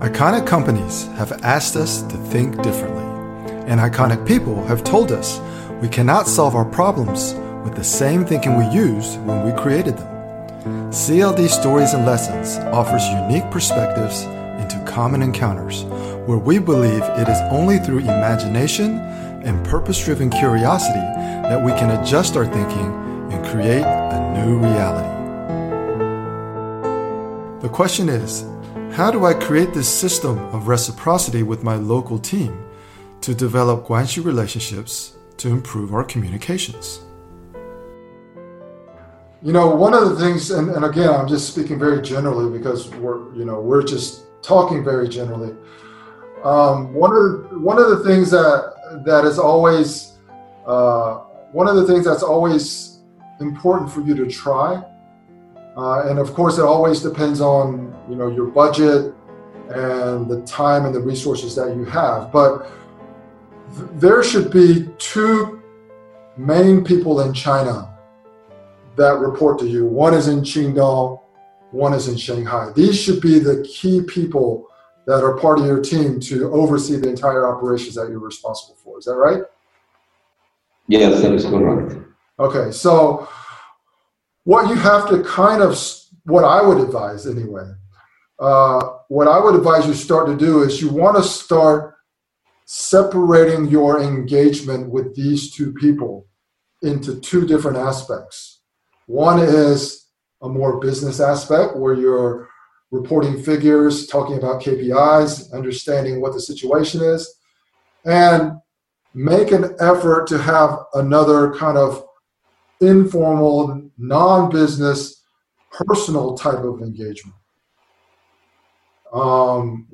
Iconic companies have asked us to think differently, and iconic people have told us we cannot solve our problems with the same thinking we used when we created them. CLD Stories and Lessons offers unique perspectives into common encounters where we believe it is only through imagination and purpose driven curiosity that we can adjust our thinking and create a new reality. The question is how do I create this system of reciprocity with my local team to develop Guanxi relationships to improve our communications? You know, one of the things, and, and again, I'm just speaking very generally because we're, you know, we're just talking very generally. Um, one of one of the things that that is always uh, one of the things that's always important for you to try uh, and of course, it always depends on you know your budget and the time and the resources that you have. But th- there should be two main people in China that report to you. One is in Qingdao, one is in Shanghai. These should be the key people that are part of your team to oversee the entire operations that you're responsible for. Is that right? Yes, that is correct. Okay, so what you have to kind of what i would advise anyway uh, what i would advise you start to do is you want to start separating your engagement with these two people into two different aspects. One is a more business aspect where you're reporting figures talking about kpis understanding what the situation is and make an effort to have another kind of informal, non business, personal type of engagement. Um,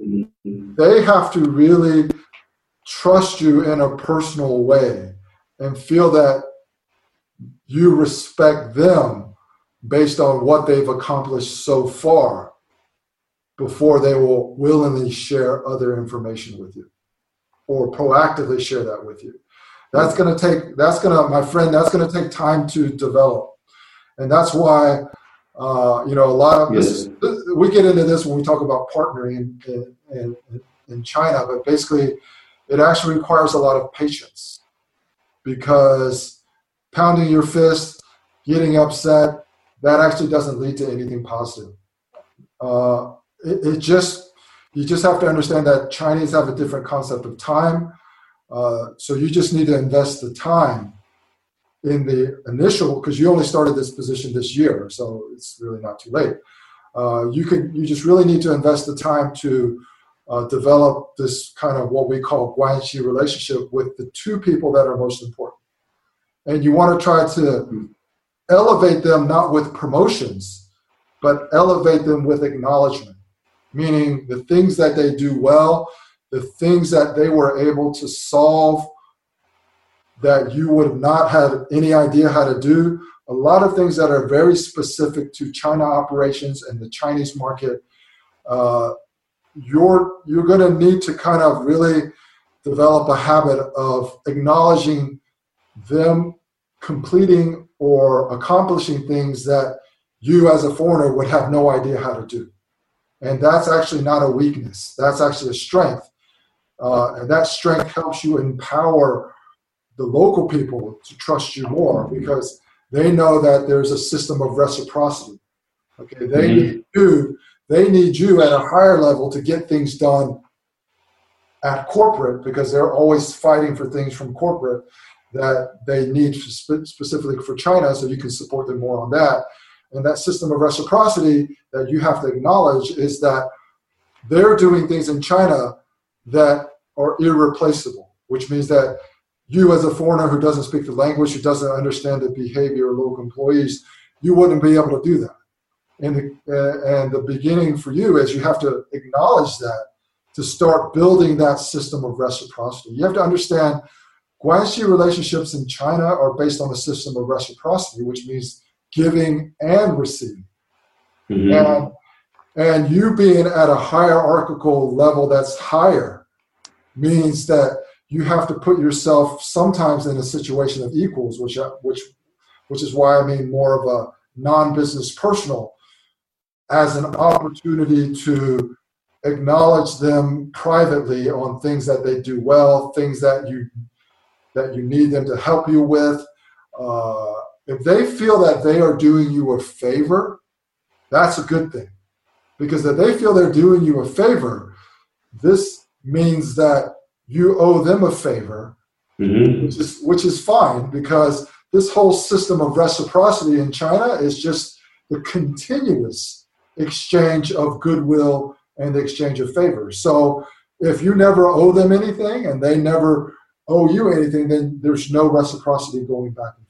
they have to really trust you in a personal way and feel that you respect them based on what they've accomplished so far before they will willingly share other information with you or proactively share that with you. That's going to take, that's going to, my friend, that's going to take time to develop. And that's why, uh, you know, a lot of yes. this, we get into this when we talk about partnering in, in, in China, but basically it actually requires a lot of patience because pounding your fist, getting upset, that actually doesn't lead to anything positive. Uh, it, it, just you just have to understand that Chinese have a different concept of time. Uh, so you just need to invest the time in the initial because you only started this position this year, so it's really not too late. Uh, you can you just really need to invest the time to uh, develop this kind of what we call guanxi relationship with the two people that are most important, and you want to try to elevate them not with promotions, but elevate them with acknowledgement, meaning the things that they do well the things that they were able to solve that you would not have any idea how to do. A lot of things that are very specific to China operations and the Chinese market. Uh, you're you're going to need to kind of really develop a habit of acknowledging them completing or accomplishing things that you as a foreigner would have no idea how to do. And that's actually not a weakness. That's actually a strength uh, and that strength helps you empower the local people to trust you more because they know that there's a system of reciprocity. Okay, they mm-hmm. need you. They need you at a higher level to get things done at corporate because they're always fighting for things from corporate that they need specifically for China, so you can support them more on that. And that system of reciprocity that you have to acknowledge is that they're doing things in China that are irreplaceable, which means that you, as a foreigner who doesn't speak the language, who doesn't understand the behavior of local employees, you wouldn't be able to do that. And the, uh, and the beginning for you is you have to acknowledge that to start building that system of reciprocity. You have to understand Guanxi relationships in China are based on a system of reciprocity, which means giving and receiving. Mm-hmm. And and you being at a hierarchical level that's higher means that you have to put yourself sometimes in a situation of equals, which which which is why I mean more of a non-business personal as an opportunity to acknowledge them privately on things that they do well, things that you that you need them to help you with. Uh, if they feel that they are doing you a favor, that's a good thing. Because that they feel they're doing you a favor, this means that you owe them a favor, Mm-hmm. which is which is fine because this whole system of reciprocity in China is just the continuous exchange of goodwill and the exchange of favors. So if you never owe them anything and they never owe you anything, then there's no reciprocity going back and